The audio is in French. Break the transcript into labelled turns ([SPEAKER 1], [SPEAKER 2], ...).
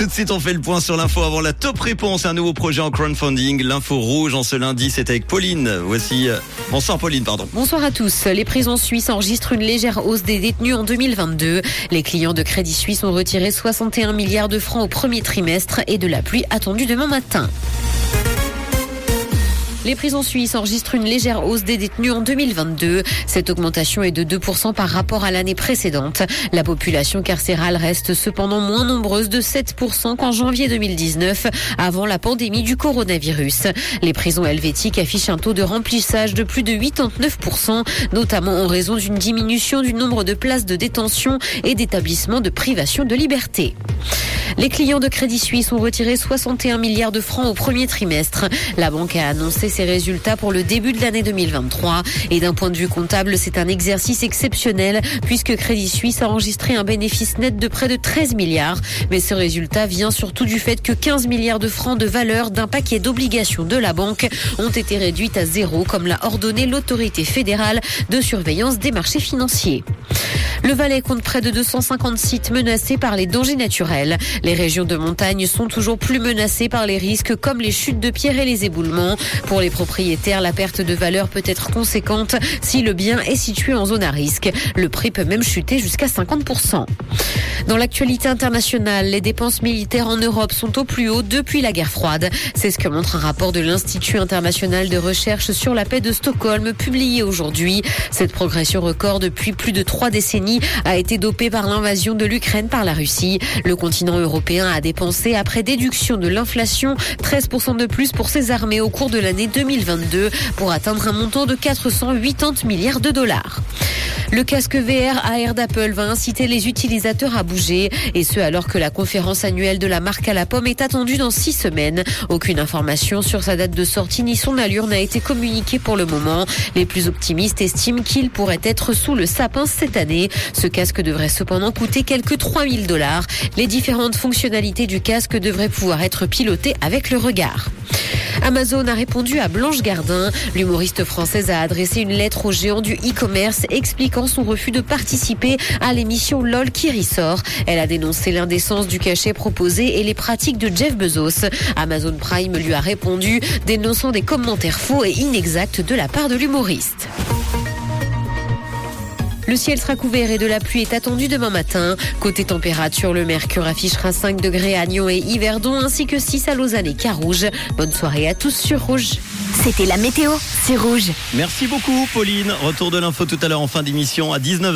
[SPEAKER 1] Tout de suite, on fait le point sur l'info avant la top réponse. Un nouveau projet en crowdfunding. L'info rouge en ce lundi, c'est avec Pauline. Voici. euh, Bonsoir Pauline, pardon.
[SPEAKER 2] Bonsoir à tous. Les prisons suisses enregistrent une légère hausse des détenus en 2022. Les clients de Crédit Suisse ont retiré 61 milliards de francs au premier trimestre et de la pluie attendue demain matin. Les prisons suisses enregistrent une légère hausse des détenus en 2022. Cette augmentation est de 2% par rapport à l'année précédente. La population carcérale reste cependant moins nombreuse de 7% qu'en janvier 2019, avant la pandémie du coronavirus. Les prisons helvétiques affichent un taux de remplissage de plus de 89%, notamment en raison d'une diminution du nombre de places de détention et d'établissements de privation de liberté. Les clients de Crédit Suisse ont retiré 61 milliards de francs au premier trimestre. La banque a annoncé ses résultats pour le début de l'année 2023. Et d'un point de vue comptable, c'est un exercice exceptionnel puisque Crédit Suisse a enregistré un bénéfice net de près de 13 milliards. Mais ce résultat vient surtout du fait que 15 milliards de francs de valeur d'un paquet d'obligations de la banque ont été réduites à zéro, comme l'a ordonné l'autorité fédérale de surveillance des marchés financiers. Le Valais compte près de 250 sites menacés par les dangers naturels. Les régions de montagne sont toujours plus menacées par les risques comme les chutes de pierres et les éboulements. Pour les propriétaires, la perte de valeur peut être conséquente si le bien est situé en zone à risque. Le prix peut même chuter jusqu'à 50%. Dans l'actualité internationale, les dépenses militaires en Europe sont au plus haut depuis la guerre froide. C'est ce que montre un rapport de l'Institut international de recherche sur la paix de Stockholm publié aujourd'hui. Cette progression record depuis plus de trois décennies a été dopée par l'invasion de l'Ukraine par la Russie. Le continent européen a dépensé, après déduction de l'inflation, 13% de plus pour ses armées au cours de l'année 2022 pour atteindre un montant de 480 milliards de dollars. Le casque VR AR d'Apple va inciter les utilisateurs à bouger, et ce alors que la conférence annuelle de la marque à la pomme est attendue dans six semaines. Aucune information sur sa date de sortie ni son allure n'a été communiquée pour le moment. Les plus optimistes estiment qu'il pourrait être sous le sapin cette année. Ce casque devrait cependant coûter quelques 3000 dollars. Les différentes fonctionnalités du casque devraient pouvoir être pilotées avec le regard. Amazon a répondu à Blanche Gardin. L'humoriste française a adressé une lettre au géant du e-commerce expliquant son refus de participer à l'émission LOL qui ressort. Elle a dénoncé l'indécence du cachet proposé et les pratiques de Jeff Bezos. Amazon Prime lui a répondu, dénonçant des commentaires faux et inexacts de la part de l'humoriste. Le ciel sera couvert et de la pluie est attendue demain matin. Côté température, le mercure affichera 5 degrés à Nyon et Yverdon ainsi que 6 à Lausanne et Carouge. Bonne soirée à tous sur Rouge.
[SPEAKER 3] C'était la météo, c'est rouge.
[SPEAKER 1] Merci beaucoup Pauline. Retour de l'info tout à l'heure en fin d'émission à 19h.